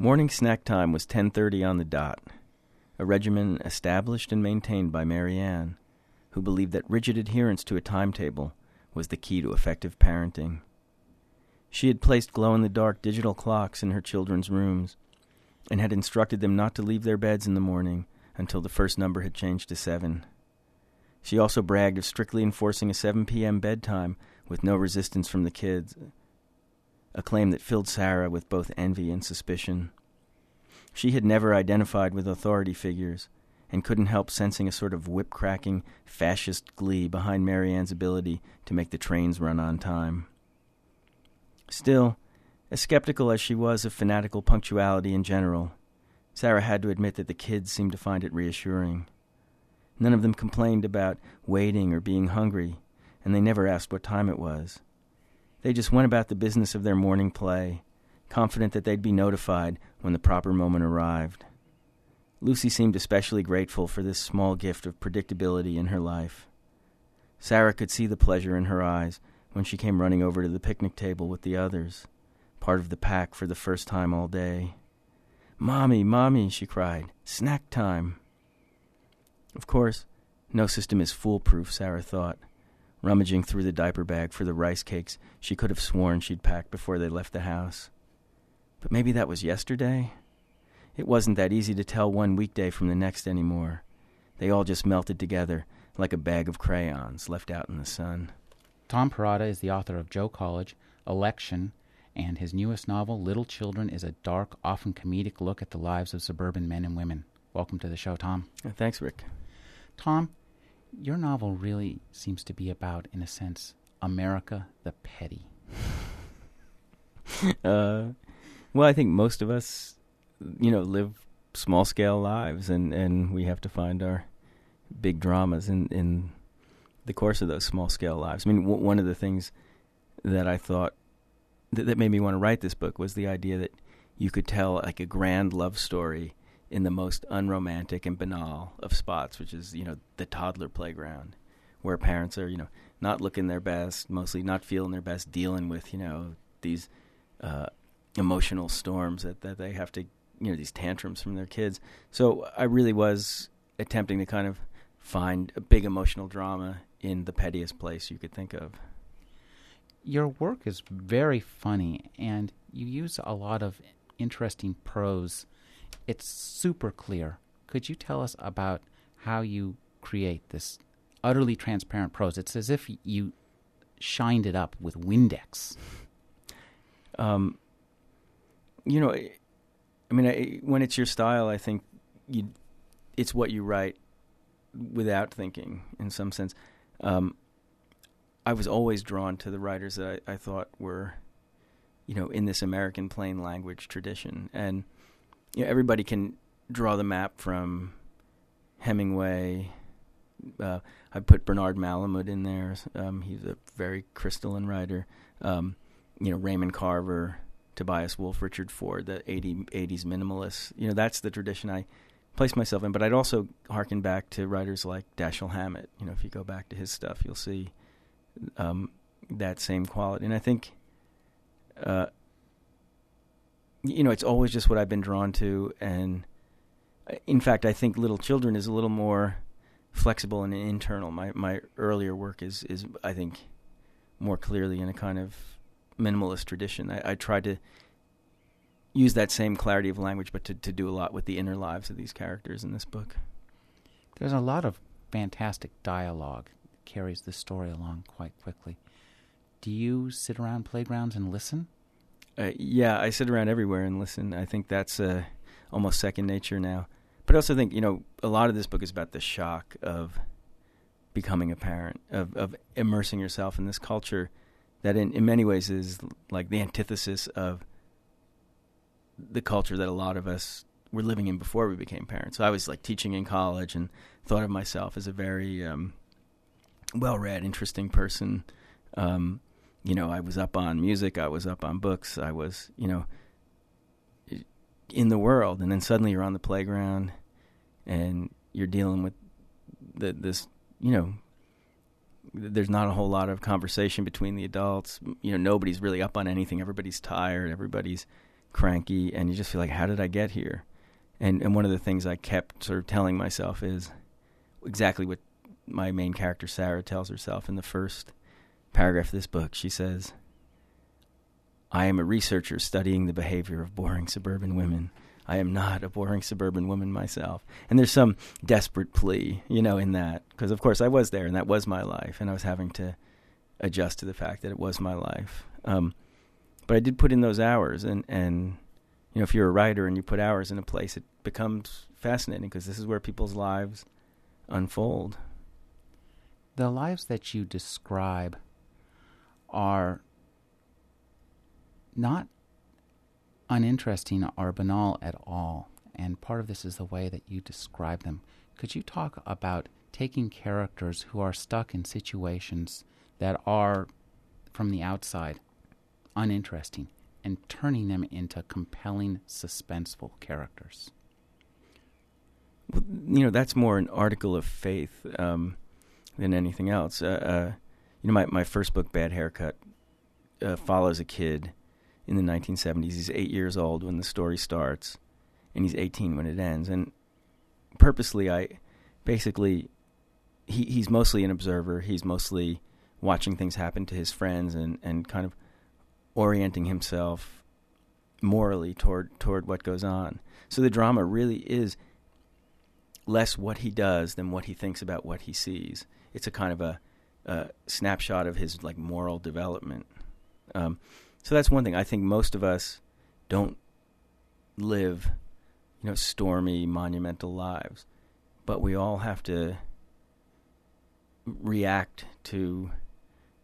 Morning snack time was 10:30 on the dot, a regimen established and maintained by Mary Ann, who believed that rigid adherence to a timetable was the key to effective parenting. She had placed glow-in-the-dark digital clocks in her children's rooms and had instructed them not to leave their beds in the morning until the first number had changed to 7. She also bragged of strictly enforcing a 7 p.m. bedtime with no resistance from the kids, a claim that filled Sarah with both envy and suspicion. She had never identified with authority figures and couldn't help sensing a sort of whip cracking fascist glee behind Mary Ann's ability to make the trains run on time. Still, as skeptical as she was of fanatical punctuality in general, Sarah had to admit that the kids seemed to find it reassuring. None of them complained about waiting or being hungry, and they never asked what time it was. They just went about the business of their morning play, confident that they'd be notified when the proper moment arrived. Lucy seemed especially grateful for this small gift of predictability in her life. Sarah could see the pleasure in her eyes when she came running over to the picnic table with the others, part of the pack for the first time all day. Mommy, Mommy, she cried, snack time. Of course, no system is foolproof, Sarah thought, rummaging through the diaper bag for the rice cakes she could have sworn she'd packed before they left the house. But maybe that was yesterday? It wasn't that easy to tell one weekday from the next anymore. They all just melted together like a bag of crayons left out in the sun. Tom Perrotta is the author of Joe College, Election, and his newest novel, Little Children, is a dark, often comedic look at the lives of suburban men and women. Welcome to the show, Tom. Thanks, Rick. Tom, your novel really seems to be about, in a sense, America the petty. uh, well, I think most of us, you know, live small scale lives, and, and we have to find our big dramas in, in the course of those small scale lives. I mean, w- one of the things that I thought that, that made me want to write this book was the idea that you could tell like a grand love story in the most unromantic and banal of spots, which is you know the toddler playground, where parents are you know not looking their best, mostly not feeling their best, dealing with you know these uh, emotional storms that that they have to you know these tantrums from their kids. So I really was attempting to kind of find a big emotional drama in the pettiest place you could think of. Your work is very funny, and you use a lot of interesting prose it's super clear. Could you tell us about how you create this utterly transparent prose? It's as if you shined it up with Windex. Um, you know, I mean, I, when it's your style, I think you, it's what you write without thinking, in some sense. Um, I was always drawn to the writers that I, I thought were, you know, in this American plain language tradition, and you know, everybody can draw the map from Hemingway. Uh, I put Bernard Malamud in there. Um, he's a very crystalline writer. Um, you know, Raymond Carver, Tobias Wolff, Richard Ford, the 80, 80s minimalists. You know, that's the tradition I place myself in. But I'd also harken back to writers like Dashiell Hammett. You know, if you go back to his stuff, you'll see um, that same quality. And I think uh, you know, it's always just what I've been drawn to. And uh, in fact, I think Little Children is a little more flexible and internal. My my earlier work is is I think more clearly in a kind of minimalist tradition. I, I tried to use that same clarity of language, but to, to do a lot with the inner lives of these characters in this book. There's a lot of fantastic dialogue that carries the story along quite quickly. Do you sit around playgrounds and listen? Uh, yeah, I sit around everywhere and listen. I think that's uh, almost second nature now. But I also think you know a lot of this book is about the shock of becoming a parent, of of immersing yourself in this culture that in in many ways is like the antithesis of the culture that a lot of us were living in before we became parents. So I was like teaching in college and thought of myself as a very um, well-read, interesting person. Um, you know, I was up on music, I was up on books, I was, you know, in the world, and then suddenly you're on the playground, and you're dealing with the, this, you know, there's not a whole lot of conversation between the adults. You know, nobody's really up on anything. Everybody's tired. Everybody's cranky, and you just feel like, how did I get here? And and one of the things I kept sort of telling myself is exactly what my main character Sarah tells herself in the first paragraph of this book. She says, "I am a researcher studying the behavior of boring suburban women." I am not a boring suburban woman myself. And there's some desperate plea, you know, in that. Because, of course, I was there and that was my life. And I was having to adjust to the fact that it was my life. Um, but I did put in those hours. And, and, you know, if you're a writer and you put hours in a place, it becomes fascinating because this is where people's lives unfold. The lives that you describe are not uninteresting or banal at all. And part of this is the way that you describe them. Could you talk about taking characters who are stuck in situations that are, from the outside, uninteresting and turning them into compelling, suspenseful characters? Well, you know, that's more an article of faith um, than anything else. Uh, uh, you know, my, my first book, Bad Haircut, uh, follows a kid in the 1970s. He's eight years old when the story starts, and he's 18 when it ends. And purposely, I basically he he's mostly an observer. He's mostly watching things happen to his friends and and kind of orienting himself morally toward toward what goes on. So the drama really is less what he does than what he thinks about what he sees. It's a kind of a, a snapshot of his like moral development. Um, so that's one thing. I think most of us don't live, you know, stormy, monumental lives, but we all have to react to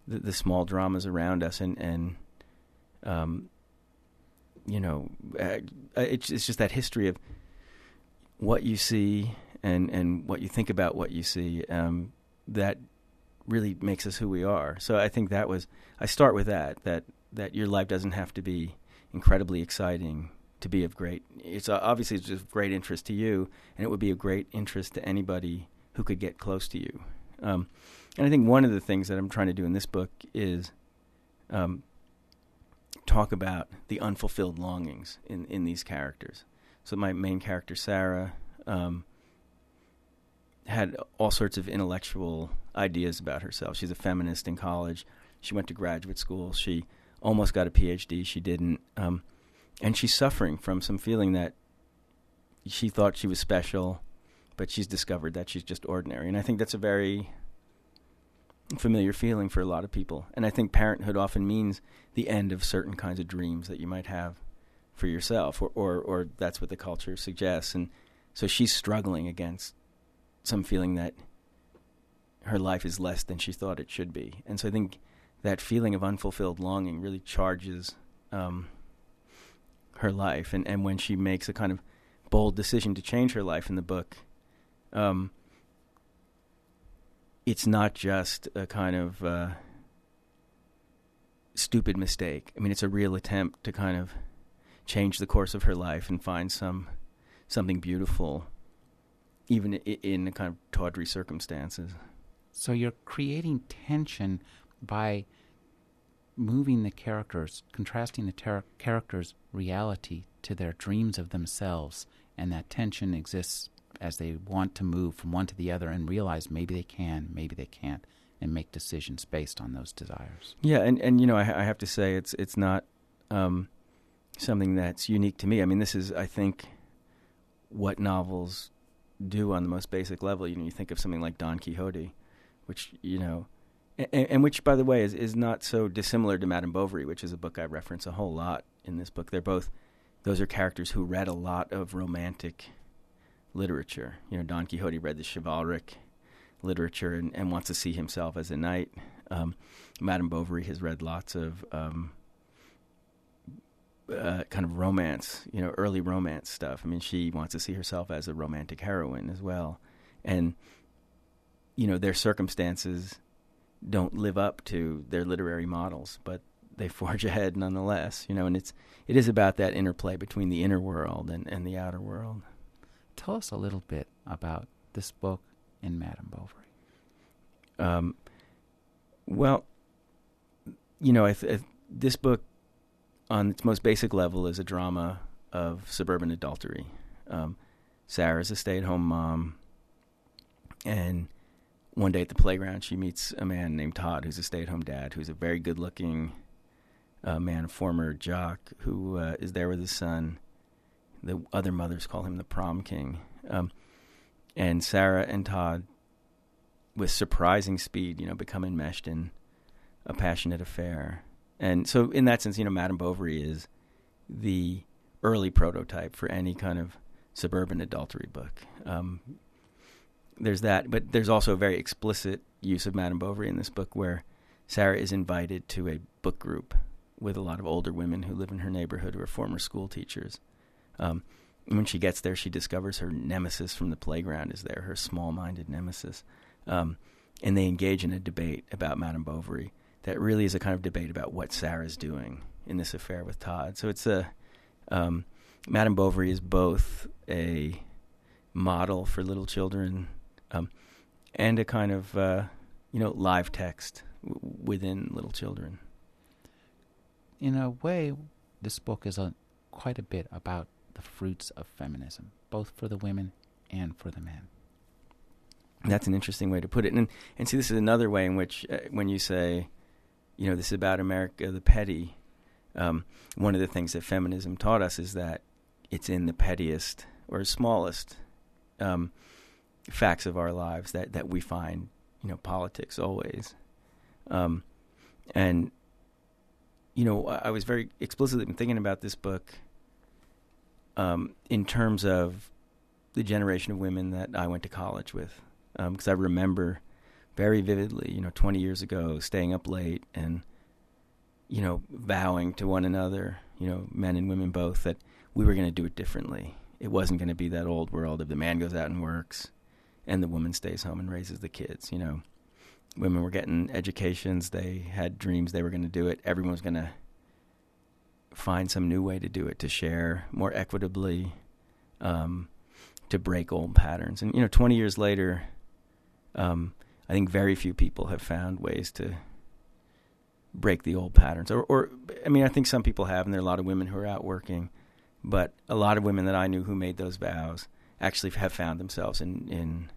the, the small dramas around us, and and um, you know, uh, it's it's just that history of what you see and and what you think about what you see um, that really makes us who we are. So I think that was I start with that that that your life doesn't have to be incredibly exciting to be of great. It's uh, obviously it's of great interest to you, and it would be of great interest to anybody who could get close to you. Um, and I think one of the things that I'm trying to do in this book is um, talk about the unfulfilled longings in in these characters. So my main character Sarah um, had all sorts of intellectual ideas about herself. She's a feminist in college. She went to graduate school. She almost got a PhD. She didn't. Um, and she's suffering from some feeling that she thought she was special, but she's discovered that she's just ordinary. And I think that's a very familiar feeling for a lot of people. And I think parenthood often means the end of certain kinds of dreams that you might have for yourself, or, or, or that's what the culture suggests. And so she's struggling against some feeling that her life is less than she thought it should be. And so I think that feeling of unfulfilled longing really charges um, her life. And, and when she makes a kind of bold decision to change her life in the book, um, it's not just a kind of uh, stupid mistake. I mean, it's a real attempt to kind of change the course of her life and find some something beautiful, even in, in kind of tawdry circumstances. So you're creating tension by moving the characters, contrasting the ter- characters' reality to their dreams of themselves, and that tension exists as they want to move from one to the other and realize maybe they can, maybe they can't, and make decisions based on those desires. Yeah, and and you know, I, I have to say it's it's not um, something that's unique to me. I mean, this is I think what novels do on the most basic level. You know, you think of something like Don Quixote, which you know and, and, which, by the way, is, is not so dissimilar to Madame Bovary, which is a book I reference a whole lot in this book. They're both those are characters who read a lot of romantic literature. You know, Don Quixote read the chivalric literature and, and wants to see himself as a knight. Um, Madame Bovary has read lots of um, uh, kind of romance, you know, early romance stuff. I mean, she wants to see herself as a romantic heroine as well, and you know, their circumstances don't live up to their literary models, but they forge ahead nonetheless. You know, and it's it is about that interplay between the inner world and, and the outer world. Tell us a little bit about this book in Madame Bovary. Um, well, you know, I th- this book on its most basic level, is a drama of suburban adultery. Um, Sarah's a stay-at-home mom, and one day at the playground, she meets a man named Todd, who's a stay-at-home dad, who's a very good-looking uh, man, a former jock, who uh, is there with his son. The other mothers call him the prom king. Um, and Sarah and Todd, with surprising speed, you know, become enmeshed in a passionate affair. And so, in that sense, you know, Madame Bovary is the early prototype for any kind of suburban adultery book. Um, there's that, but there's also a very explicit use of Madame Bovary in this book where Sarah is invited to a book group with a lot of older women who live in her neighborhood who are former school teachers. Um, when she gets there, she discovers her nemesis from the playground is there, her small minded nemesis. Um, and they engage in a debate about Madame Bovary that really is a kind of debate about what Sarah's doing in this affair with Todd. So it's a. Um, Madame Bovary is both a model for little children um, and a kind of uh, you know live text w- within little children. In a way, this book is a, quite a bit about the fruits of feminism, both for the women and for the men. That's an interesting way to put it, and and see, this is another way in which uh, when you say, you know, this is about America the petty. Um, one of the things that feminism taught us is that it's in the pettiest or smallest um, facts of our lives that, that we find, you know, politics always. Um, and, you know, I was very explicitly thinking about this book um, in terms of the generation of women that I went to college with. Because um, I remember very vividly, you know, 20 years ago, staying up late and, you know, vowing to one another, you know, men and women both, that we were going to do it differently. It wasn't going to be that old world of the man goes out and works and the woman stays home and raises the kids. You know, women were getting educations. They had dreams. They were going to do it. Everyone was going to find some new way to do it, to share more equitably, um, to break old patterns. And you know, 20 years later, um, I think very few people have found ways to break the old patterns. Or, or, I mean, I think some people have, and there are a lot of women who are out working, but a lot of women that I knew who made those vows actually have found themselves in in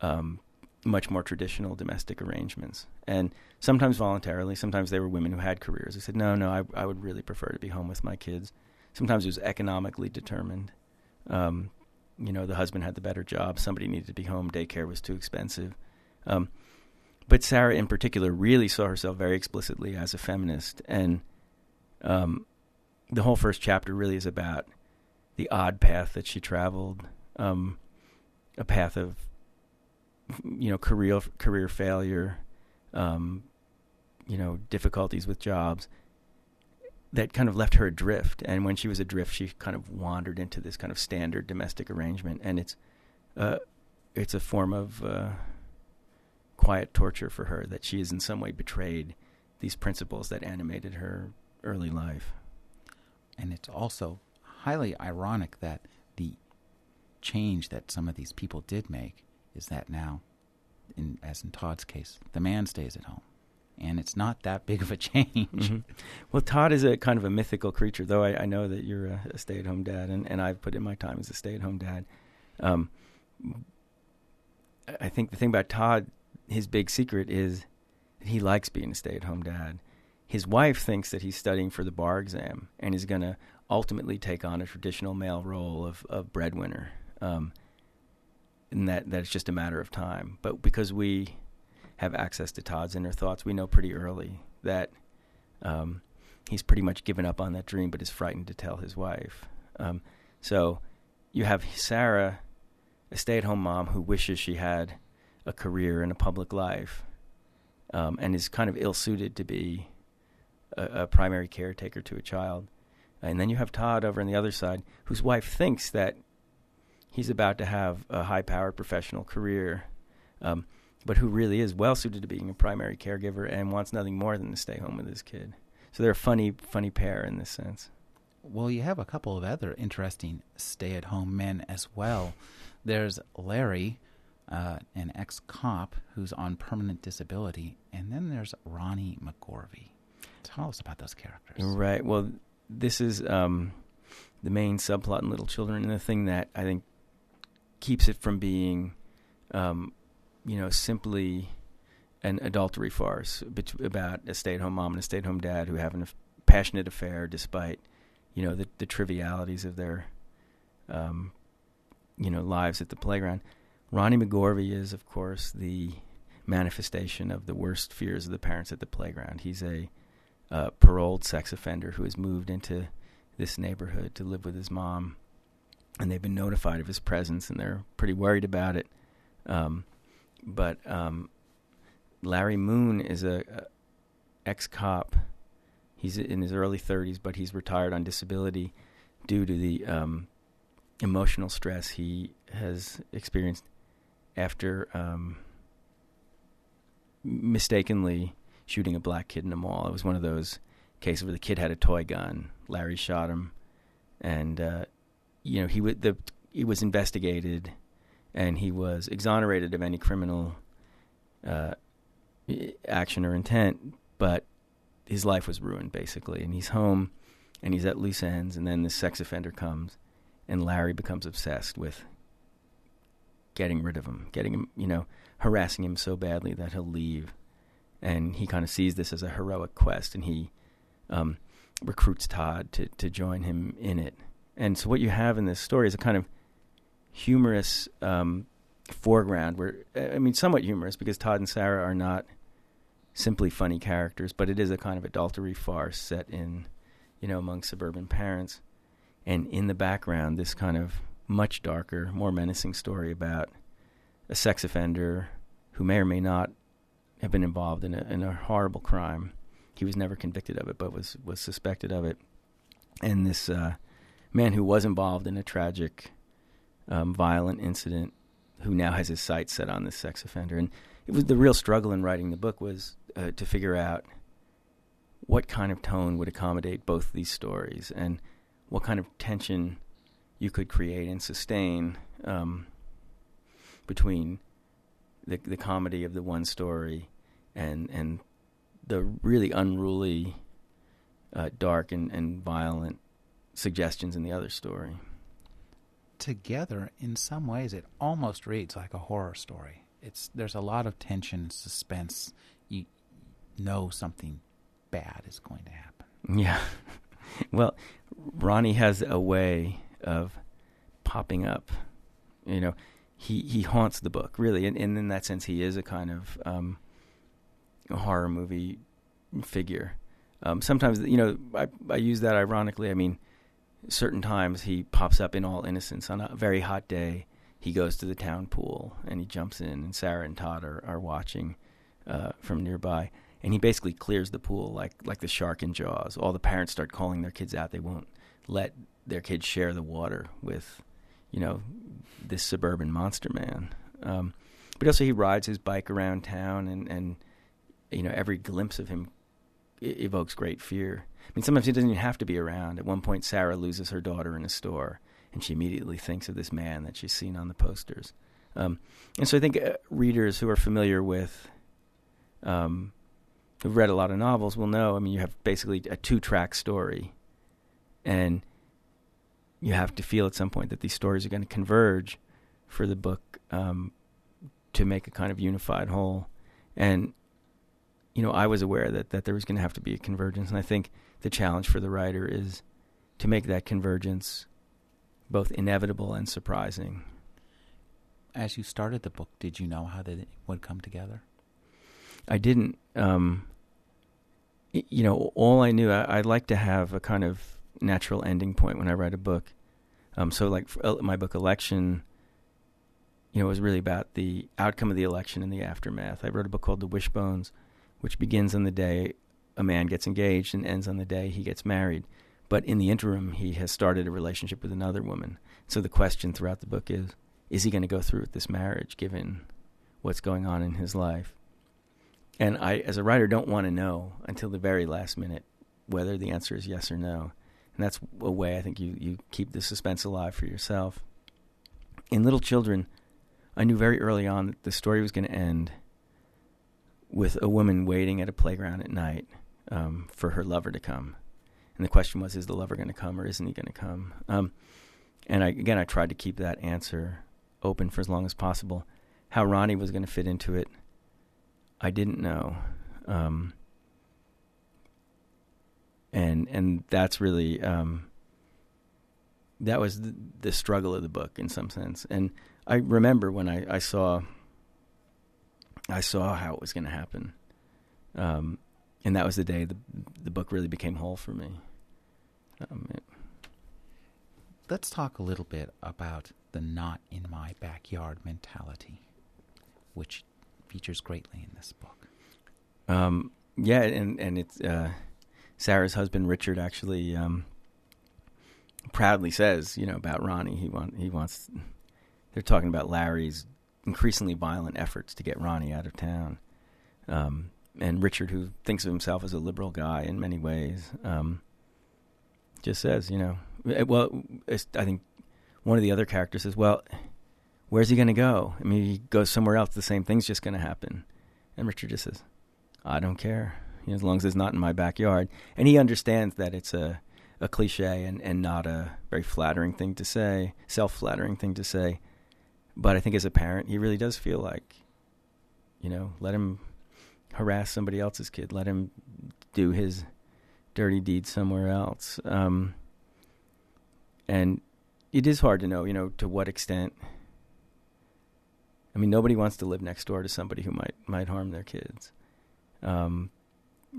um, much more traditional domestic arrangements, and sometimes voluntarily. Sometimes they were women who had careers. They said, "No, no, I, I would really prefer to be home with my kids." Sometimes it was economically determined. Um, you know, the husband had the better job. Somebody needed to be home. Daycare was too expensive. Um, but Sarah, in particular, really saw herself very explicitly as a feminist, and um, the whole first chapter really is about the odd path that she traveled, um, a path of you know career career failure, um, you know difficulties with jobs that kind of left her adrift. And when she was adrift, she kind of wandered into this kind of standard domestic arrangement, and it's uh, it's a form of uh, quiet torture for her that she has in some way betrayed these principles that animated her early life. And it's also highly ironic that the change that some of these people did make is that now, in, as in Todd's case, the man stays at home. And it's not that big of a change. Mm-hmm. Well, Todd is a kind of a mythical creature, though I, I know that you're a, a stay at home dad, and, and I've put in my time as a stay at home dad. Um, I think the thing about Todd, his big secret is that he likes being a stay at home dad. His wife thinks that he's studying for the bar exam and is going to ultimately take on a traditional male role of, of breadwinner. Um, and that, that it's just a matter of time. But because we have access to Todd's inner thoughts, we know pretty early that um, he's pretty much given up on that dream, but is frightened to tell his wife. Um, so you have Sarah, a stay at home mom who wishes she had a career and a public life um, and is kind of ill suited to be a, a primary caretaker to a child. And then you have Todd over on the other side, whose wife thinks that he's about to have a high powered professional career, um, but who really is well suited to being a primary caregiver and wants nothing more than to stay home with his kid. So they're a funny, funny pair in this sense. Well, you have a couple of other interesting stay at home men as well. There's Larry, uh, an ex cop who's on permanent disability, and then there's Ronnie McGorvey. Tell us about those characters. Right. Well, this is um, the main subplot in Little Children, and the thing that I think keeps it from being, um, you know, simply an adultery farce about a stay-at-home mom and a stay-at-home dad who have a passionate affair despite, you know, the, the trivialities of their, um, you know, lives at the playground. Ronnie McGorvey is, of course, the manifestation of the worst fears of the parents at the playground. He's a uh, paroled sex offender who has moved into this neighborhood to live with his mom, and they've been notified of his presence, and they're pretty worried about it. Um, but um, Larry Moon is a, a ex cop. He's in his early 30s, but he's retired on disability due to the um, emotional stress he has experienced after um, mistakenly shooting a black kid in a mall. It was one of those cases where the kid had a toy gun. Larry shot him, and uh, you know he w- the he was investigated, and he was exonerated of any criminal uh, action or intent, but his life was ruined basically, and he's home, and he's at loose ends, and then this sex offender comes, and Larry becomes obsessed with getting rid of him, getting him, you know, harassing him so badly that he'll leave and he kind of sees this as a heroic quest, and he um, recruits Todd to to join him in it. And so, what you have in this story is a kind of humorous um, foreground, where I mean, somewhat humorous because Todd and Sarah are not simply funny characters, but it is a kind of adultery farce set in, you know, among suburban parents. And in the background, this kind of much darker, more menacing story about a sex offender who may or may not have been involved in a, in a horrible crime. He was never convicted of it, but was was suspected of it. And this uh, man who was involved in a tragic, um, violent incident, who now has his sights set on this sex offender. And it was the real struggle in writing the book was uh, to figure out what kind of tone would accommodate both these stories and what kind of tension you could create and sustain um, between the the comedy of the one story and and the really unruly, uh, dark and, and violent suggestions in the other story. Together, in some ways, it almost reads like a horror story. It's there's a lot of tension, suspense. You know something bad is going to happen. Yeah. well, Ronnie has a way of popping up. You know, he he haunts the book really, and, and in that sense, he is a kind of um, horror movie figure. Um, sometimes, you know, I, I use that ironically. I mean, certain times he pops up in all innocence. On a very hot day, he goes to the town pool and he jumps in, and Sarah and Todd are, are watching uh, from nearby. And he basically clears the pool like like the shark in Jaws. All the parents start calling their kids out. They won't let their kids share the water with, you know, this suburban monster man. Um, but also he rides his bike around town and and you know, every glimpse of him evokes great fear. I mean, sometimes he doesn't even have to be around. At one point, Sarah loses her daughter in a store, and she immediately thinks of this man that she's seen on the posters. Um, and so I think uh, readers who are familiar with, um, who've read a lot of novels, will know. I mean, you have basically a two-track story, and you have to feel at some point that these stories are going to converge for the book um, to make a kind of unified whole. And you know, I was aware that, that there was going to have to be a convergence. And I think the challenge for the writer is to make that convergence both inevitable and surprising. As you started the book, did you know how they would come together? I didn't. Um, you know, all I knew, I, would like to have a kind of natural ending point when I write a book. Um, so, like uh, my book, Election, you know, was really about the outcome of the election and the aftermath. I wrote a book called The Wishbones, which begins on the day a man gets engaged and ends on the day he gets married. But in the interim, he has started a relationship with another woman. So the question throughout the book is is he going to go through with this marriage given what's going on in his life? And I, as a writer, don't want to know until the very last minute whether the answer is yes or no. And that's a way I think you, you keep the suspense alive for yourself. In Little Children, I knew very early on that the story was going to end with a woman waiting at a playground at night um, for her lover to come. And the question was, is the lover going to come or isn't he going to come? Um, and I, again, I tried to keep that answer open for as long as possible. How Ronnie was going to fit into it, I didn't know. Um, and and that's really um, that was the, the, struggle of the book in some sense. And I remember when I, I saw I saw how it was going to happen, um, and that was the day the the book really became whole for me. Um, it, Let's talk a little bit about the "not in my backyard" mentality, which features greatly in this book. Um, yeah, and and it's uh, Sarah's husband Richard actually um, proudly says, you know, about Ronnie. He want he wants. They're talking about Larry's increasingly violent efforts to get Ronnie out of town, um, and Richard, who thinks of himself as a liberal guy in many ways, um, just says, you know, eh, well, I think one of the other characters says, well, where's he going to go? I mean, he goes somewhere else, the same thing's just going to happen, and Richard just says, I don't care as long as it's not in my backyard. And he understands that it's a a cliche and, and not a very flattering thing to say, self flattering thing to say. But I think as a parent, he really does feel like, you know, let him harass somebody else's kid, let him do his dirty deed somewhere else. Um, and it is hard to know, you know, to what extent. I mean, nobody wants to live next door to somebody who might might harm their kids. Um,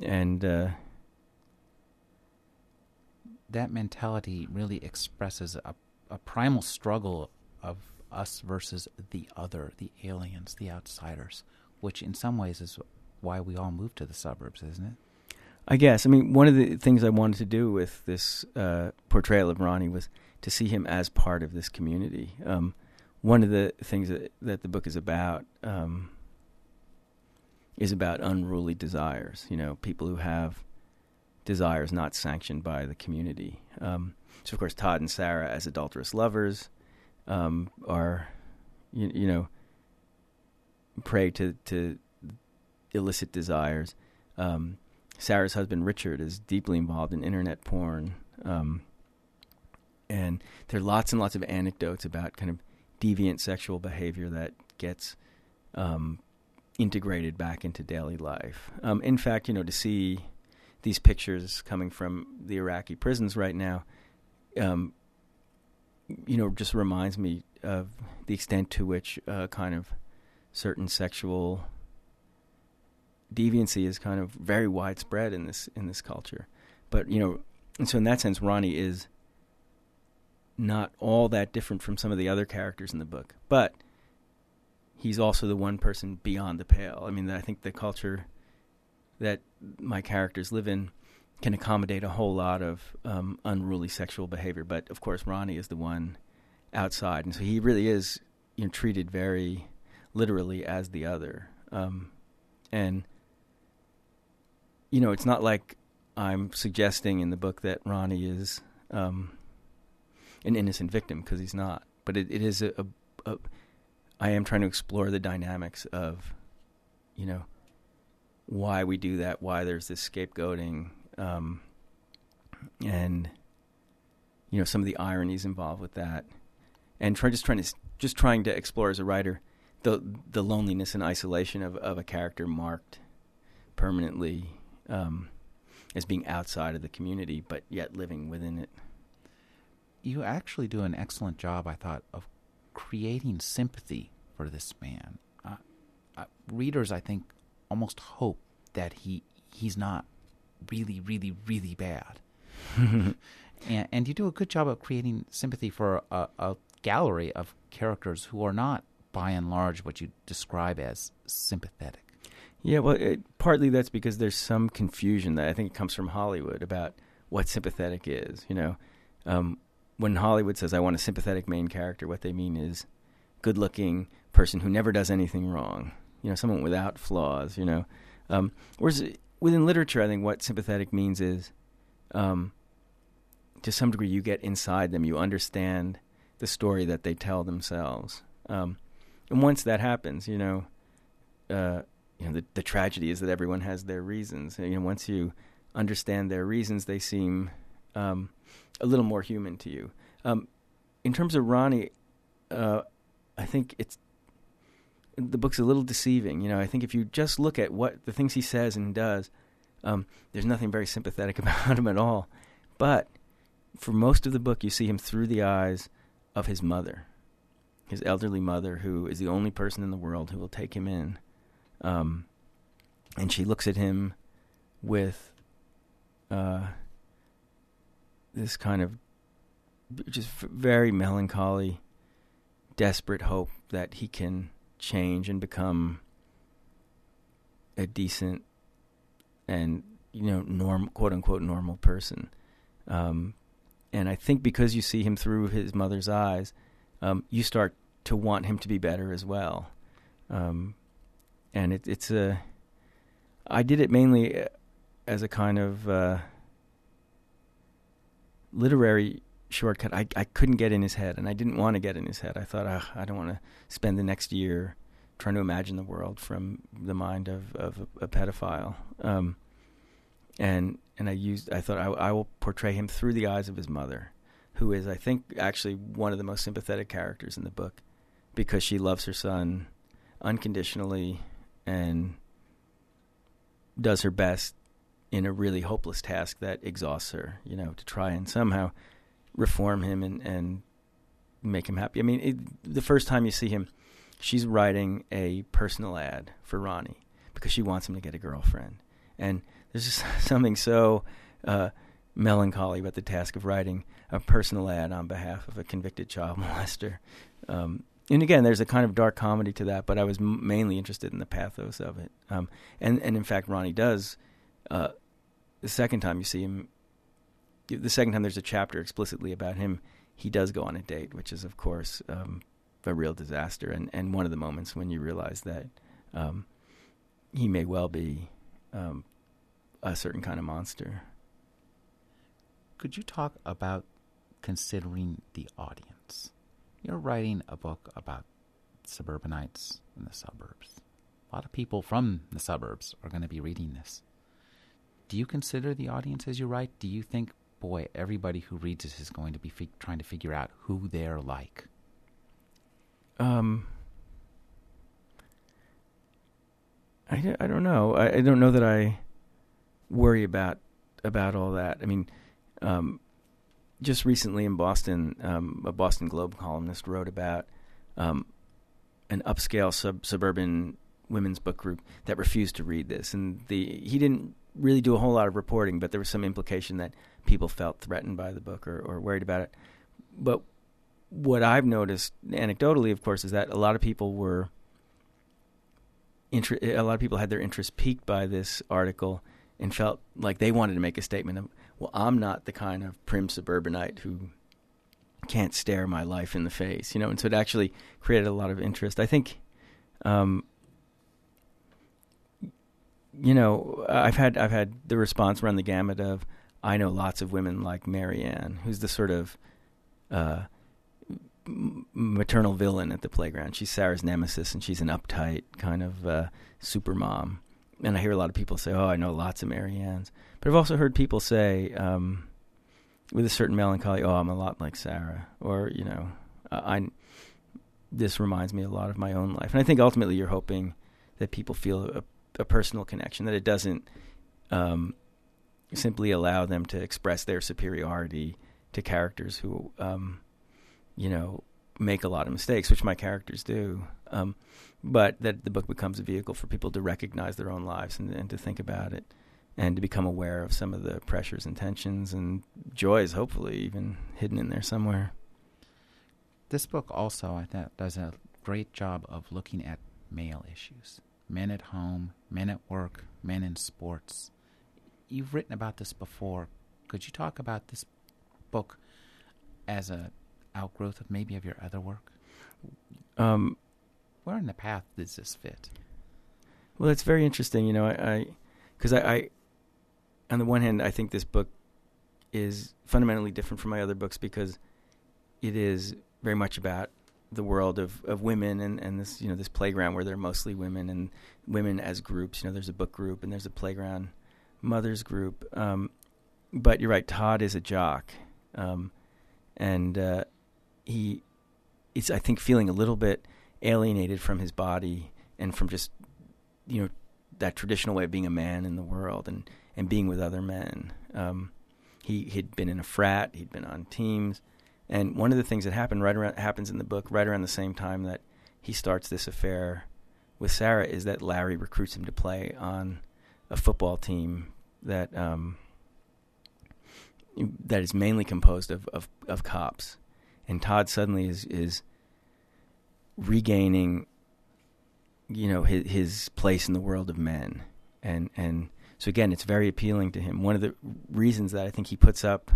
and uh, that mentality really expresses a, a primal struggle of us versus the other, the aliens, the outsiders, which in some ways is why we all move to the suburbs, isn't it? I guess. I mean, one of the things I wanted to do with this uh, portrayal of Ronnie was to see him as part of this community. Um, one of the things that, that the book is about um, is about unruly desires. You know, people who have desires not sanctioned by the community. Um, so, of course, Todd and Sarah, as adulterous lovers, um, are, you, you, know, prey to, to illicit desires. Um, Sarah's husband, Richard, is deeply involved in internet porn. Um, and there are lots and lots of anecdotes about kind of deviant sexual behavior that gets um, integrated back into daily life. Um, in fact, you know, to see these pictures coming from the Iraqi prisons right now, um, you know, just reminds me of the extent to which uh, kind of certain sexual deviancy is kind of very widespread in this in this culture. But you know, and so in that sense, Ronnie is not all that different from some of the other characters in the book, but he's also the one person beyond the pale. I mean, I think the culture that my characters live in can accommodate a whole lot of um, unruly sexual behavior. But of course, Ronnie is the one outside, and so he really is you know, treated very literally as the other. Um, and you know, it's not like I'm suggesting in the book that Ronnie is um, an innocent victim because he's not. But it, it is a, a, a I am trying to explore the dynamics of, you know, why we do that, why there's this scapegoating, um, and you know some of the ironies involved with that, and try just trying to just trying to explore as a writer the the loneliness and isolation of of a character marked permanently um, as being outside of the community, but yet living within it. You actually do an excellent job, I thought, of creating sympathy for this man. Uh, uh, readers, I think, almost hope that he he's not really, really, really bad. and, and you do a good job of creating sympathy for a, a gallery of characters who are not, by and large, what you describe as sympathetic. Yeah, well, it, partly that's because there's some confusion that I think comes from Hollywood about what sympathetic is. You know, um, when Hollywood says I want a sympathetic main character, what they mean is good looking person who never does anything wrong. You know, someone without flaws. You know, um, whereas within literature, I think what sympathetic means is, um, to some degree, you get inside them. You understand the story that they tell themselves. Um, and once that happens, you know, uh, you know, the, the tragedy is that everyone has their reasons. You know, once you understand their reasons, they seem um, a little more human to you. Um, in terms of Ronnie, uh, I think it's the book's a little deceiving. You know, I think if you just look at what the things he says and does, um, there's nothing very sympathetic about him at all. But for most of the book, you see him through the eyes of his mother, his elderly mother, who is the only person in the world who will take him in. Um, and she looks at him with uh, this kind of just very melancholy, desperate hope that he can change and become a decent and you know norm quote unquote normal person. Um, and I think because you see him through his mother's eyes, um, you start to want him to be better as well. Um, and it, it's a, I did it mainly uh, as a kind of uh, literary shortcut. I I couldn't get in his head, and I didn't want to get in his head. I thought, oh, I don't want to spend the next year trying to imagine the world from the mind of of a, a pedophile. Um, and and I used I thought I, I will portray him through the eyes of his mother, who is I think actually one of the most sympathetic characters in the book, because she loves her son unconditionally and does her best in a really hopeless task that exhausts her. You know, to try and somehow reform him and and make him happy. I mean, it, the first time you see him, she's writing a personal ad for Ronnie because she wants him to get a girlfriend, and there's just something so uh, melancholy about the task of writing a personal ad on behalf of a convicted child molester. Um, and again, there's a kind of dark comedy to that, but I was m- mainly interested in the pathos of it. Um, and and in fact, Ronnie does. Uh, the second time you see him, the second time there's a chapter explicitly about him, he does go on a date, which is of course um, a real disaster, and and one of the moments when you realize that um, he may well be um, a certain kind of monster. Could you talk about considering the audience? You're writing a book about suburbanites in the suburbs. A lot of people from the suburbs are going to be reading this. Do you consider the audience as you write? Do you think, boy, everybody who reads this is going to be fi- trying to figure out who they're like? Um, I, I don't know. I, I don't know that I worry about about all that. I mean, um, just recently in Boston, um, a Boston Globe columnist wrote about um, an upscale sub- suburban women's book group that refused to read this, and the he didn't really do a whole lot of reporting, but there was some implication that people felt threatened by the book or, or worried about it. But what I've noticed, anecdotally, of course, is that a lot of people were. Inter- a lot of people had their interest piqued by this article and felt like they wanted to make a statement of, well, I'm not the kind of prim suburbanite who can't stare my life in the face, you know. And so it actually created a lot of interest. I think, um, you know, I've had I've had the response run the gamut of I know lots of women like Mary Ann, who's the sort of uh, maternal villain at the playground. She's Sarah's nemesis, and she's an uptight kind of uh, super mom. And I hear a lot of people say, "Oh, I know lots of Mary Anns," but I've also heard people say, um, with a certain melancholy, "Oh, I'm a lot like Sarah," or you know, I. This reminds me a lot of my own life, and I think ultimately you're hoping that people feel a a personal connection, that it doesn't um, simply allow them to express their superiority to characters who, um, you know, make a lot of mistakes, which my characters do. Um, but that the book becomes a vehicle for people to recognize their own lives and, and to think about it and to become aware of some of the pressures and tensions and joys, hopefully, even hidden in there somewhere. This book also, I thought, does a great job of looking at male issues men at home, men at work, men in sports. You've written about this before. Could you talk about this book as a outgrowth of maybe of your other work? Um, Where in the path does this fit? Well, it's very interesting. You know, I because I, I, I, on the one hand, I think this book is fundamentally different from my other books because it is very much about the world of, of women and, and this you know this playground where they're mostly women and women as groups. You know, there's a book group and there's a playground mothers group. Um, but you're right. Todd is a jock, um, and uh, he is, I think, feeling a little bit alienated from his body and from just you know that traditional way of being a man in the world and and being with other men. Um, he had been in a frat. He'd been on teams, and one of the things that happened right around happens in the book right around the same time that he starts this affair with Sarah is that Larry recruits him to play on a football team that um, that is mainly composed of, of, of cops, and Todd suddenly is is regaining, you know, his, his place in the world of men, and and so again, it's very appealing to him. One of the reasons that I think he puts up,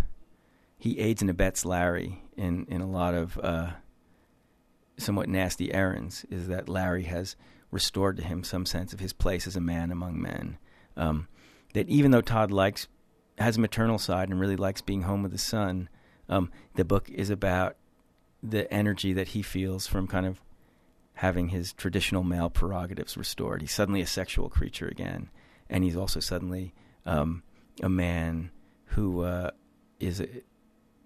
he aids and abets Larry in in a lot of uh, somewhat nasty errands, is that Larry has restored to him some sense of his place as a man among men. Um, that even though Todd likes has a maternal side and really likes being home with his son, um, the book is about the energy that he feels from kind of having his traditional male prerogatives restored. He's suddenly a sexual creature again, and he's also suddenly um, a man who uh, is a,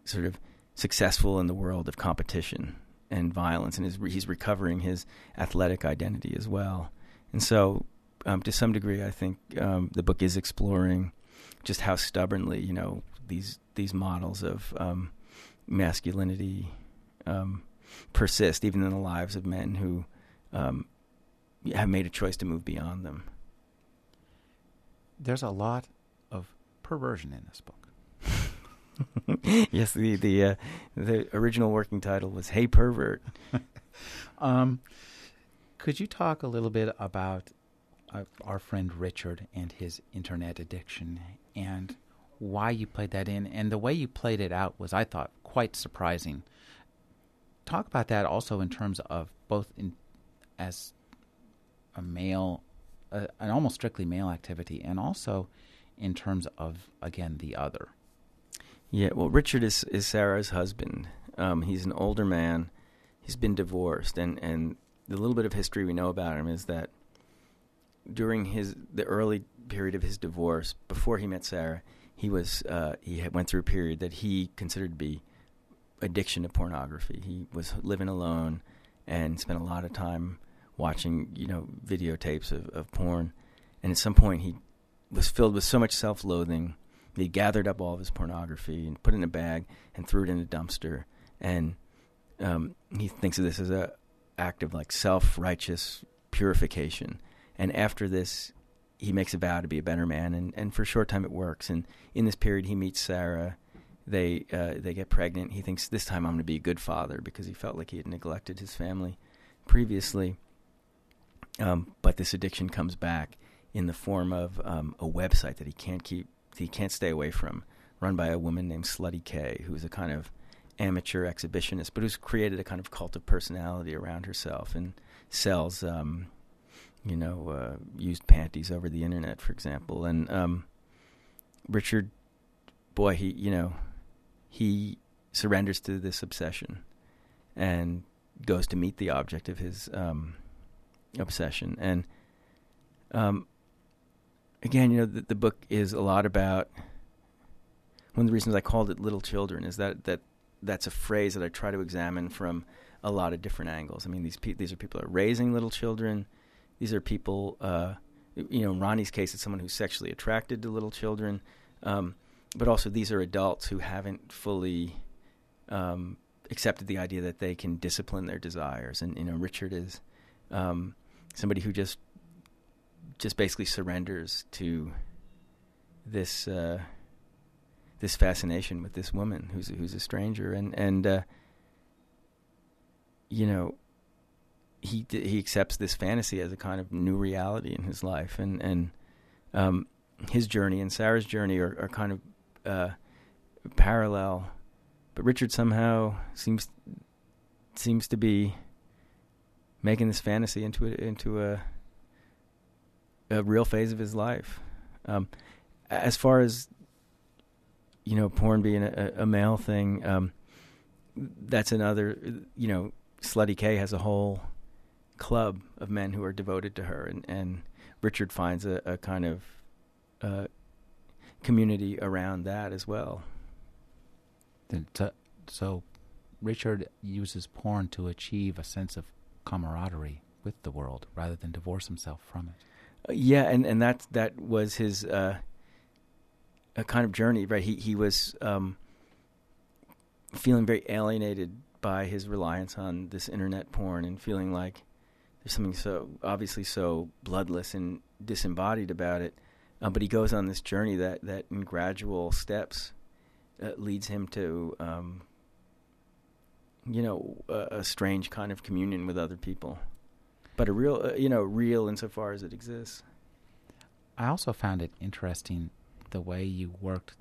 sort of successful in the world of competition and violence, and he's recovering his athletic identity as well. And so, um, to some degree, I think um, the book is exploring just how stubbornly, you know, these these models of um, masculinity um, persist, even in the lives of men who um, have made a choice to move beyond them. There's a lot of perversion in this book. yes, the the uh, the original working title was "Hey Pervert." um, could you talk a little bit about uh, our friend Richard and his internet addiction and why you played that in? And the way you played it out was, I thought, quite surprising. Talk about that also in terms of both in as a male, uh, an almost strictly male activity, and also in terms of again the other. Yeah, well, Richard is is Sarah's husband. Um, he's an older man. He's been divorced, and and the little bit of history we know about him is that during his the early period of his divorce, before he met Sarah, he was uh, he went through a period that he considered to be addiction to pornography. He was living alone and spent a lot of time watching, you know, videotapes of, of porn. And at some point, he was filled with so much self-loathing he gathered up all of his pornography and put it in a bag and threw it in a dumpster. And um, he thinks of this as a act of like self-righteous purification. And after this, he makes a vow to be a better man, and, and for a short time it works. And in this period, he meets Sarah. They uh, they get pregnant. He thinks this time I'm going to be a good father because he felt like he had neglected his family previously. Um, but this addiction comes back in the form of um, a website that he can't keep he can't stay away from, run by a woman named Slutty K, who's a kind of amateur exhibitionist, but who's created a kind of cult of personality around herself and sells, um, you know, uh, used panties over the internet, for example. And um, Richard, boy, he, you know, he surrenders to this obsession and goes to meet the object of his um, obsession. And um, again, you know, the, the book is a lot about. One of the reasons I called it "Little Children" is that that that's a phrase that I try to examine from a lot of different angles. I mean, these pe- these are people that are raising little children. These are people, uh, you know, in Ronnie's case, it's someone who's sexually attracted to little children, um, but also these are adults who haven't fully um, accepted the idea that they can discipline their desires. And you know, Richard is um, somebody who just just basically surrenders to this uh, this fascination with this woman who's who's a stranger, and and uh, you know he he accepts this fantasy as a kind of new reality in his life, and and um, his journey and Sarah's journey are, are kind of uh, parallel, but Richard somehow seems seems to be making this fantasy into a, into a a real phase of his life. Um, as far as you know, porn being a, a male thing, um, that's another. You know, Slutty K has a whole club of men who are devoted to her, and, and Richard finds a, a kind of uh, community around that as well. So, Richard uses porn to achieve a sense of camaraderie with the world rather than divorce himself from it. Yeah, and and that that was his uh, a kind of journey, right? He he was um, feeling very alienated by his reliance on this internet porn and feeling like there's something so obviously so bloodless and disembodied about it. Uh, but he goes on this journey that that in gradual steps uh, leads him to um, you know a, a, strange kind of communion with other people, but a real uh, you know real insofar as it exists. I also found it interesting the way you worked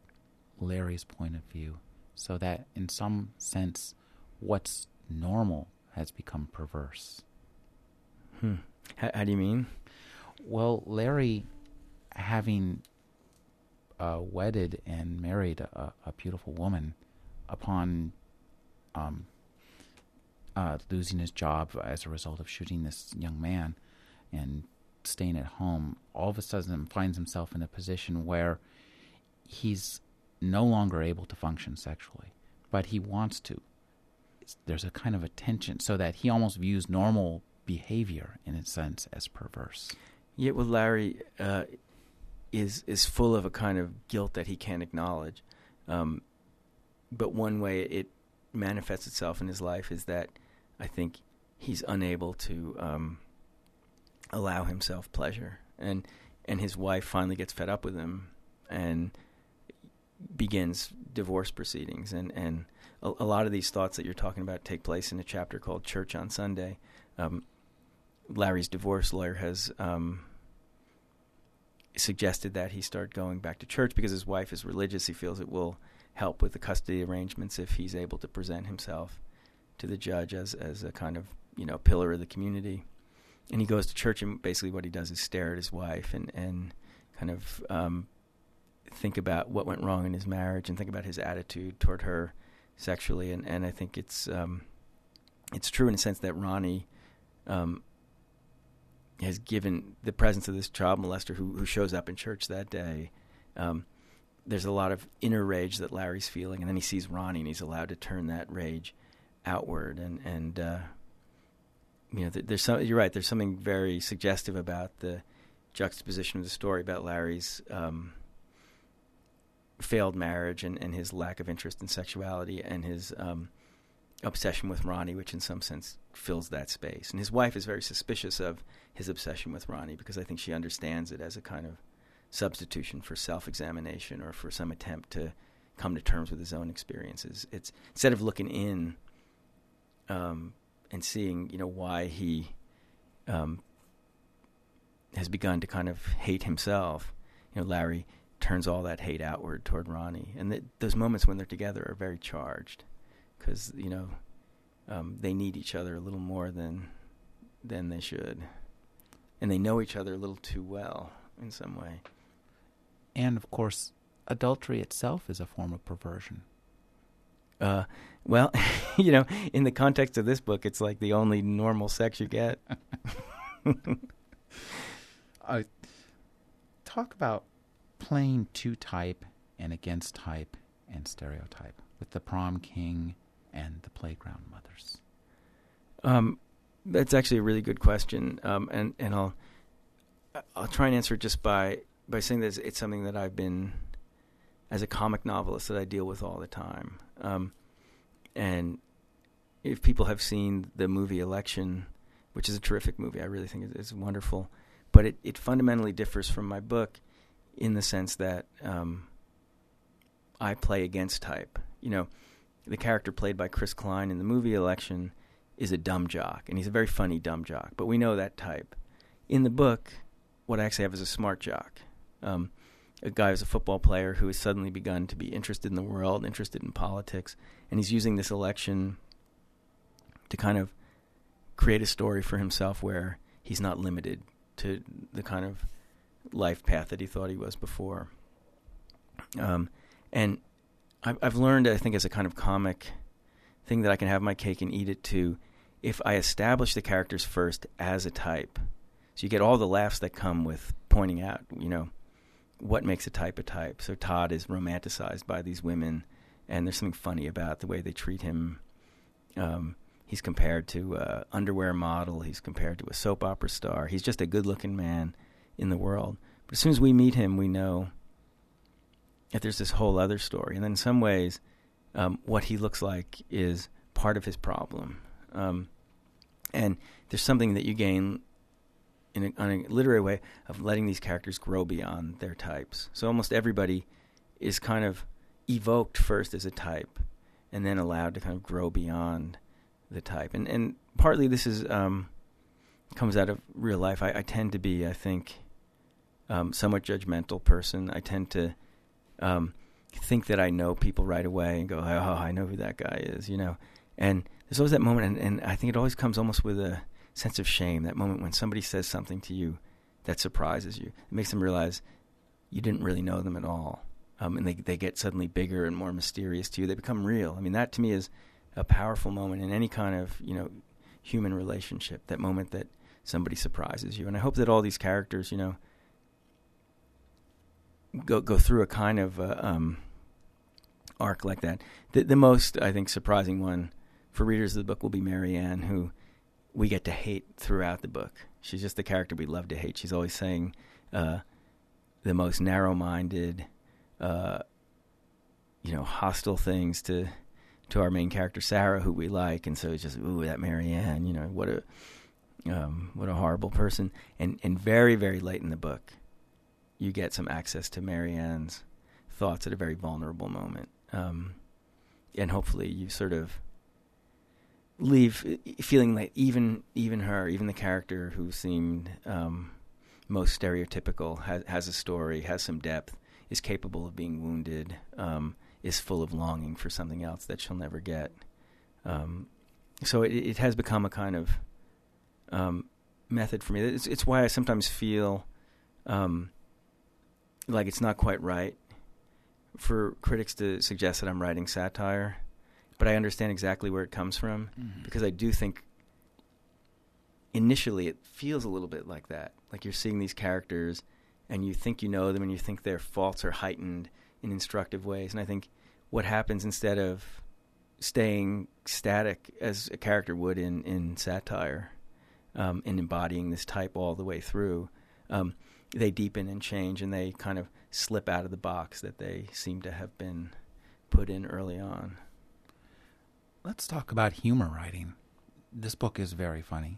Larry's point of view, so that in some sense, what's normal has become perverse. Hmm. How, how do you mean? Well, Larry, having uh, wedded and married a, a beautiful woman, upon um, uh, losing his job as a result of shooting this young man and staying at home, all of a sudden finds himself in a position where he's no longer able to function sexually, but he wants to. There's a kind of a tension, so that he almost views normal behavior, in a sense, as perverse. Yeah, well, Larry uh, is is full of a kind of guilt that he can't acknowledge. Um, but one way it manifests itself in his life is that I think he's unable to um, allow himself pleasure, and and his wife finally gets fed up with him and begins divorce proceedings, and and a, a lot of these thoughts that you're talking about take place in a chapter called Church on Sunday. Um, Larry's divorce lawyer has um, suggested that he start going back to church because his wife is religious. He feels it will help with the custody arrangements if he's able to present himself to the judge as as a kind of you know pillar of the community. And he goes to church, and basically what he does is stare at his wife and and kind of um, think about what went wrong in his marriage and think about his attitude toward her sexually. And and I think it's um, it's true in a sense that Ronnie. Um, has given the presence of this child molester who, who shows up in church that day. Um, there's a lot of inner rage that Larry's feeling, and then he sees Ronnie, and he's allowed to turn that rage outward. And and uh, you know, there's some. You're right. There's something very suggestive about the juxtaposition of the story about Larry's um, failed marriage and, and his lack of interest in sexuality, and his um, obsession with Ronnie, which in some sense fills that space. And his wife is very suspicious of his obsession with Ronnie because I think she understands it as a kind of substitution for self-examination or for some attempt to come to terms with his own experiences. It's instead of looking in um, and seeing, you know, why he um, has begun to kind of hate himself. You know, Larry turns all that hate outward toward Ronnie, and th- those moments when they're together are very charged because you know um, they need each other a little more than than they should, and they know each other a little too well in some way. And of course, adultery itself is a form of perversion. Uh, well, you know, in the context of this book, it's like the only normal sex you get. uh, talk about playing to type and against type and stereotype with the prom king and the playground mothers? Um, that's actually a really good question, um, and and I'll I'll try and answer it just by by saying that it's something that I've been as a comic novelist that I deal with all the time. Um, and if people have seen the movie Election, which is a terrific movie, I really think it's wonderful, but it, it fundamentally differs from my book in the sense that um, I play against type. You know, the character played by Chris Klein in the movie Election is a dumb jock, and he's a very funny dumb jock. But we know that type. In the book, what I actually have is a smart jock, um, a guy who's a football player who has suddenly begun to be interested in the world, interested in politics, and he's using this election to kind of create a story for himself where he's not limited to the kind of life path that he thought he was before. Um, and I've, I've learned, I think, as a kind of comic thing that I can have my cake and eat it too. If I establish the characters first as a type, so you get all the laughs that come with pointing out, you know, what makes a type a type. So Todd is romanticized by these women, and there's something funny about the way they treat him. Um, he's compared to an underwear model. He's compared to a soap opera star. He's just a good-looking man in the world. But as soon as we meet him, we know that there's this whole other story. And in some ways, um, what he looks like is part of his problem. Um, and there's something that you gain in a, on a literary way of letting these characters grow beyond their types. So almost everybody is kind of evoked first as a type, and then allowed to kind of grow beyond the type. And and partly this is um, comes out of real life. I, I tend to be, I think, um, somewhat judgmental person. I tend to um, think that I know people right away and go, oh, I know who that guy is, you know. And there's always that moment, and, and I think it always comes almost with a sense of shame. That moment when somebody says something to you that surprises you, it makes them realize you didn't really know them at all, um, and they they get suddenly bigger and more mysterious to you. They become real. I mean, that to me is a powerful moment in any kind of you know human relationship. That moment that somebody surprises you, and I hope that all these characters, you know go go through a kind of uh, um, arc like that. The, the most I think surprising one for readers of the book will be Mary Ann, who we get to hate throughout the book. She's just the character we love to hate. She's always saying uh, the most narrow-minded, uh, you know, hostile things to to our main character Sarah, who we like, and so it's just ooh that Mary Ann, you know, what a um, what a horrible person. And and very very late in the book, you get some access to Mary Ann's thoughts at a very vulnerable moment. Um, and hopefully you sort of leave feeling like even even her, even the character who seemed um, most stereotypical, has, has a story, has some depth, is capable of being wounded, um, is full of longing for something else that she'll never get. Um, so it, it, has become a kind of um, method for me. It's, it's, why I sometimes feel um, like it's not quite right for critics to suggest that I'm writing satire, but I understand exactly where it comes from mm-hmm. because I do think initially it feels a little bit like that. Like you're seeing these characters and you think you know them and you think their faults are heightened in instructive ways. And I think what happens instead of staying static as a character would in, in satire um, and embodying this type all the way through, um, they deepen and change and they kind of slip out of the box that they seem to have been put in early on. Let's talk about humor writing. This book is very funny.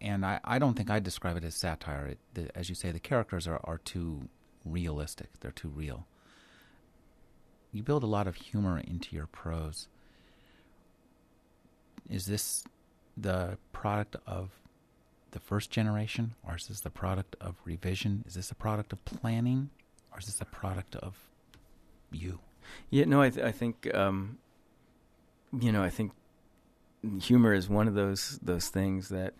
And I, I don't think I'd describe it as satire. It, the, as you say, the characters are, are too realistic, they're too real. You build a lot of humor into your prose. Is this the product of the first generation, or is this the product of revision? Is this a product of planning, or is this a product of you? Yeah, no, I, th- I think, um, you know, I think humor is one of those those things that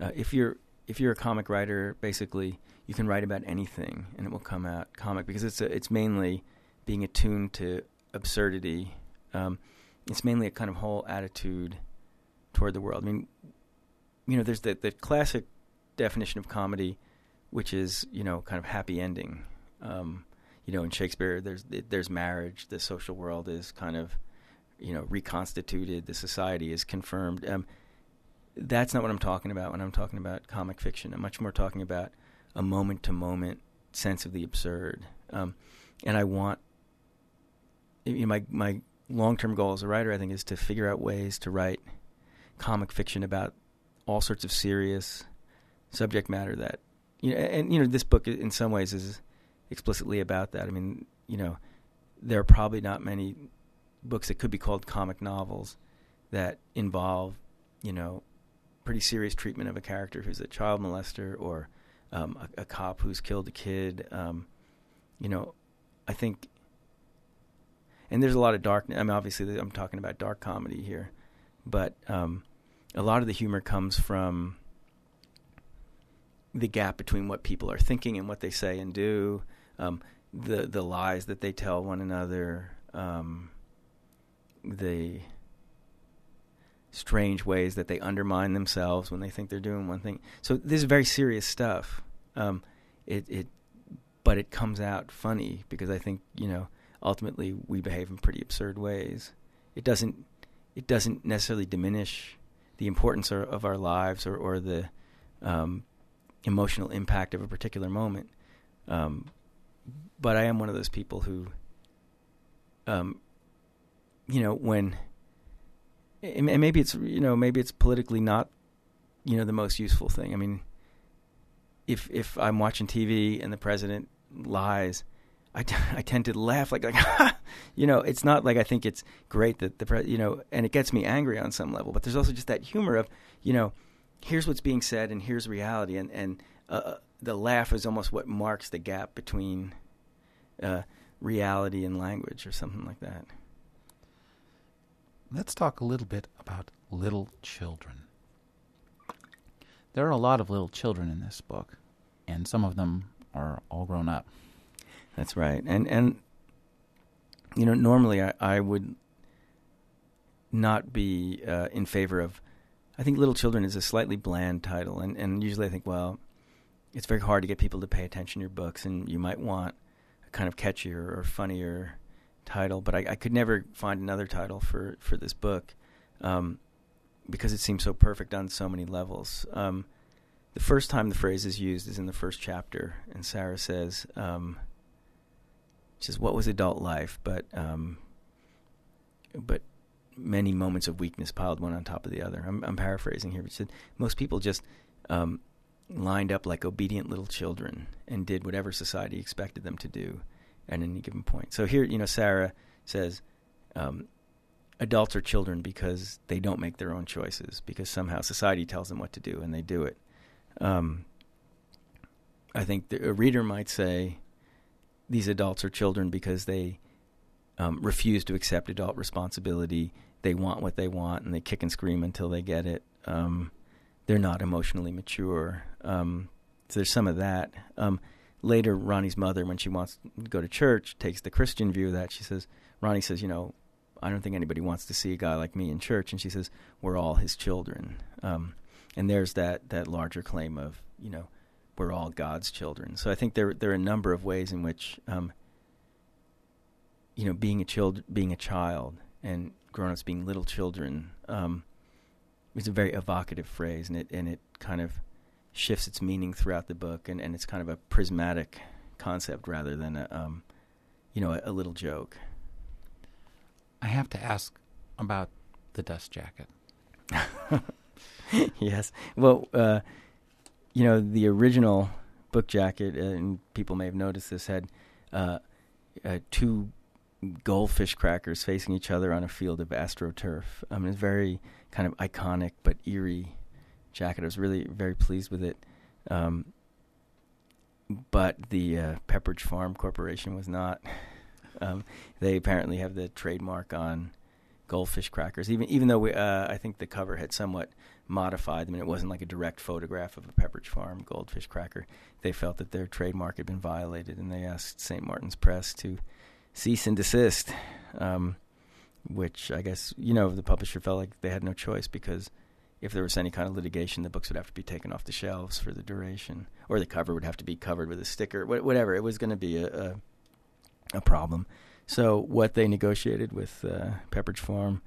uh, if you're if you're a comic writer, basically you can write about anything and it will come out comic because it's a, it's mainly being attuned to absurdity. Um, it's mainly a kind of whole attitude toward the world. I mean, you know, there's the the classic definition of comedy, which is you know kind of happy ending. Um, you know, in Shakespeare, there's there's marriage. The social world is kind of you know reconstituted. The society is confirmed. Um, that's not what I'm talking about when I'm talking about comic fiction. I'm much more talking about a moment to moment sense of the absurd. Um, and I want you know, my my long term goal as a writer, I think, is to figure out ways to write comic fiction about all sorts of serious subject matter that you know and you know this book in some ways is explicitly about that i mean you know there are probably not many books that could be called comic novels that involve you know pretty serious treatment of a character who's a child molester or um, a, a, cop who's killed a kid um, you know i think and there's a lot of darkness. i mean obviously i'm talking about dark comedy here but um, a lot of the humor comes from the gap between what people are thinking and what they say and do, um, the the lies that they tell one another, um, the strange ways that they undermine themselves when they think they're doing one thing. So this is very serious stuff. Um, it it but it comes out funny because I think you know ultimately we behave in pretty absurd ways. It doesn't it doesn't necessarily diminish the importance of, of our lives or, or the um, emotional impact of a particular moment. Um, but I am one of those people who, um, you know, when and maybe it's you know maybe it's politically not you know the most useful thing. I mean, if if I'm watching TV and the president lies, I, t- I tend to laugh like like you know it's not like I think it's great that the pre- you know and it gets me angry on some level, but there's also just that humor of you know here's what's being said and here's reality and and uh, uh the laugh is almost what marks the gap between uh, reality and language or something like that. Let's talk a little bit about little children. There are a lot of little children in this book, and some of them are all grown up. That's right. And and you know, normally I, I would not be uh, in favor of. I think Little Children is a slightly bland title, and and usually I think, well, it's very hard to get people to pay attention to your books, and you might want a kind of catchier or funnier title. But I, I could never find another title for for this book. Um, because it seems so perfect on so many levels. Um, the first time the phrase is used is in the first chapter, and Sarah says, um, "She says, what was adult life, but um, but many moments of weakness piled one on top of the other." I'm, I'm paraphrasing here, but she said most people just um, lined up like obedient little children and did whatever society expected them to do at any given point. So here, you know, Sarah says um, adults are children because they don't make their own choices because somehow society tells them what to do and they do it. Um, I think the, a reader might say these adults are children because they um, refuse to accept adult responsibility. They want what they want and they kick and scream until they get it. Um, they're not emotionally mature. Um, so there's some of that. Later, Ronnie's mother, when she wants to go to church, takes the Christian view of that. She says, Ronnie says, you know, I don't think anybody wants to see a guy like me in church. And she says, we're all his children. Um, and there's that, that larger claim of, you know, we're all God's children. So I think there, there are a number of ways in which, um, you know, being a child, being a child and grown-ups being little children, um, is a very evocative phrase and it, and it kind of shifts its meaning throughout the book. And, and it's kind of a prismatic concept rather than a, um, you know, a, a little joke. I have to ask about the dust jacket. yes. Well, uh, you know, the original book jacket, and people may have noticed this, had uh, uh, two goldfish crackers facing each other on a field of astroturf. I mean, it's very kind of iconic but eerie jacket. I was really very pleased with it. Um, but the uh, Pepperidge Farm Corporation was not. Um, they apparently have the trademark on goldfish crackers. Even even though we, uh, I think the cover had somewhat modified them, and it wasn't like a direct photograph of a Pepperidge Farm goldfish cracker. They felt that their trademark had been violated, and they asked St. Martin's Press to cease and desist. Um, which I guess you know the publisher felt like they had no choice because if there was any kind of litigation, the books would have to be taken off the shelves for the duration, or the cover would have to be covered with a sticker, whatever. It was going to be a, a a problem. So what they negotiated with uh, Pepperidge Farm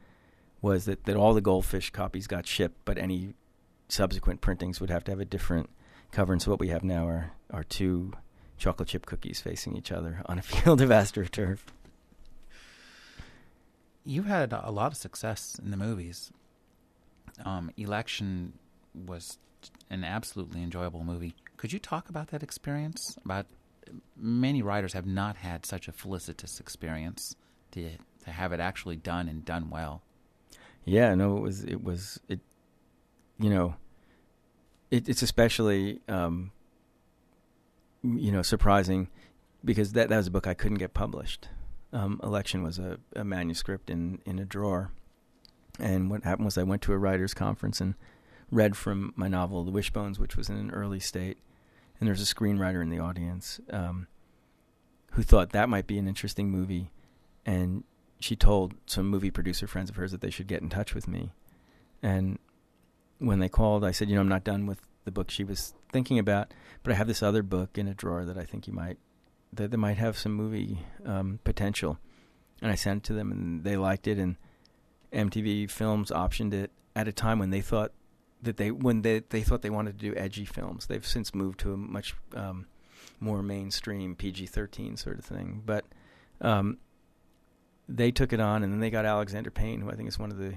was that, that all the goldfish copies got shipped, but any subsequent printings would have to have a different cover. And so what we have now are, are two chocolate chip cookies facing each other on a field of astroturf. You had a lot of success in the movies. Um, Election was an absolutely enjoyable movie. Could you talk about that experience? About many writers have not had such a felicitous experience to to have it actually done and done well. Yeah, no, it was it was it. You know, it, it's especially um, you know surprising because that that was a book I couldn't get published. Um, Election was a, a manuscript in in a drawer, and what happened was I went to a writers' conference and read from my novel The Wishbones, which was in an early state, and there's a screenwriter in the audience um, who thought that might be an interesting movie, and she told some movie producer friends of hers that they should get in touch with me. And when they called, I said, you know, I'm not done with the book she was thinking about, but I have this other book in a drawer that I think you might that might have some movie um, potential, and I sent it to them, and they liked it, and MTV Films optioned it at a time when they thought that they when they they thought they wanted to do edgy films. They've since moved to a much um, more mainstream PG thirteen sort of thing, but um, they took it on, and then they got Alexander Payne, who I think is one of the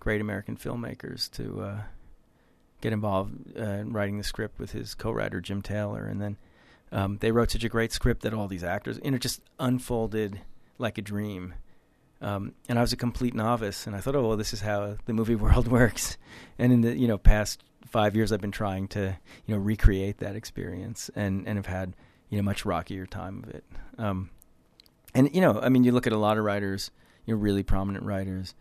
great American filmmakers, to uh, get involved uh, in writing the script with his co-writer Jim Taylor, and then um, they wrote such a great script that all these actors, and it just unfolded like a dream. Um, and I was a complete novice, and I thought, oh, well, this is how the movie world works. And in the you know past five years, I've been trying to you know recreate that experience, and and have had you know much rockier time of it. Um, and you know, I mean, you look at a lot of writers, you know, really prominent writers.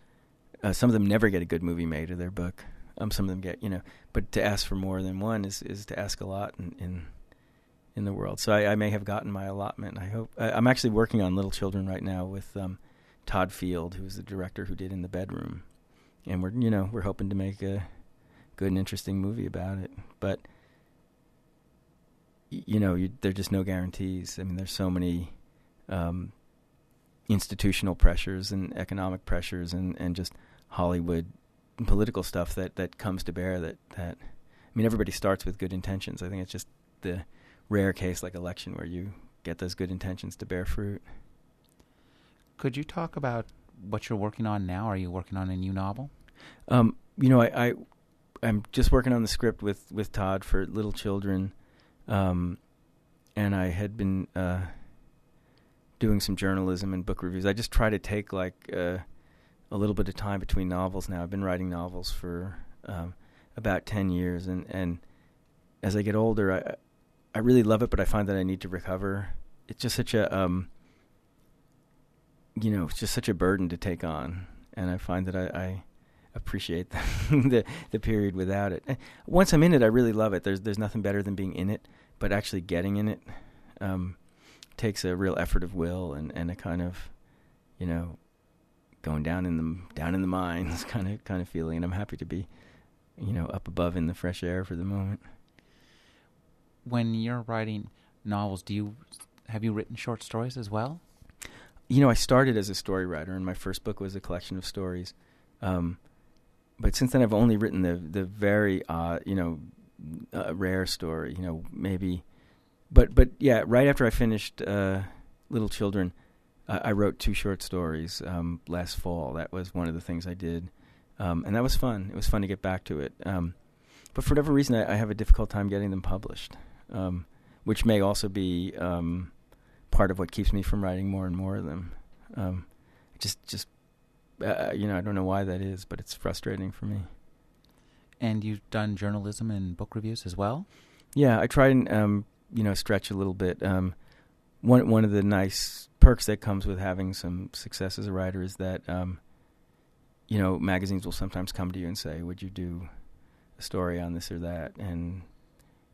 Uh, some of them never get a good movie made of their book. Um, some of them get, you know, but to ask for more than one is is to ask a lot in in, in the world. So I, I, may have gotten my allotment. I hope. I, am actually working on Little Children right now with um, Todd Field, who's the director who did In the Bedroom, and we're you know we're hoping to make a good and interesting movie about it. But you know, you, there're just no guarantees. I mean, there's so many um, institutional pressures and economic pressures and, and just Hollywood political stuff that, that comes to bear that, that I mean everybody starts with good intentions. I think it's just the rare case like election where you get those good intentions to bear fruit. Could you talk about what you're working on now? Are you working on a new novel? Um, you know, I, I I'm just working on the script with, with Todd for Little Children, um, and I had been uh, doing some journalism and book reviews. I just try to take like uh, a little bit of time between novels now. I've been writing novels for um, about ten years, and and as I get older, I I really love it, but I find that I need to recover. It's just such a um, you know, it's just such a burden to take on, and I find that I, I appreciate the, the, the period without it. Once I'm in it, I really love it. There's there's nothing better than being in it, but actually getting in it. Um, takes a real effort of will and, and a kind of, you know, going down in the down in the mines kind of kind of feeling. And I'm happy to be, you know, up above in the fresh air for the moment. When you're writing novels, do you have you written short stories as well? You know, I started as a story writer, and my first book was a collection of stories. Um, but since then, I've only written the the very uh, you know, uh, rare story. You know, maybe but but yeah, right after I finished uh, Little Children, I wrote two short stories um, last fall. That was one of the things I did, um, and that was fun. It was fun to get back to it. Um, but for whatever reason, I, I, have a difficult time getting them published, um, which may also be um, part of what keeps me from writing more and more of them. Um, just just uh, you know, I don't know why that is, but it's frustrating for me. And you've done journalism and book reviews as well. Yeah, I try and you know stretch a little bit. Um, one one of the nice perks that comes with having some success as a writer is that um, you know magazines will sometimes come to you and say, "Would you do a story on this or that?" And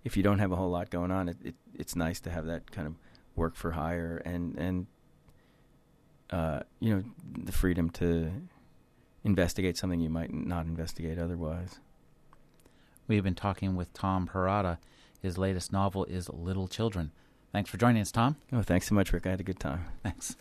if you don't have a whole lot going on, it, it it's nice to have that kind of work for hire and and uh, you know the freedom to investigate something you might not investigate otherwise. We've been talking with Tom Perrotta. His latest novel is Little Children. Thanks for joining us, Tom. Oh, thanks so much, Rick. I had a good time. Thanks.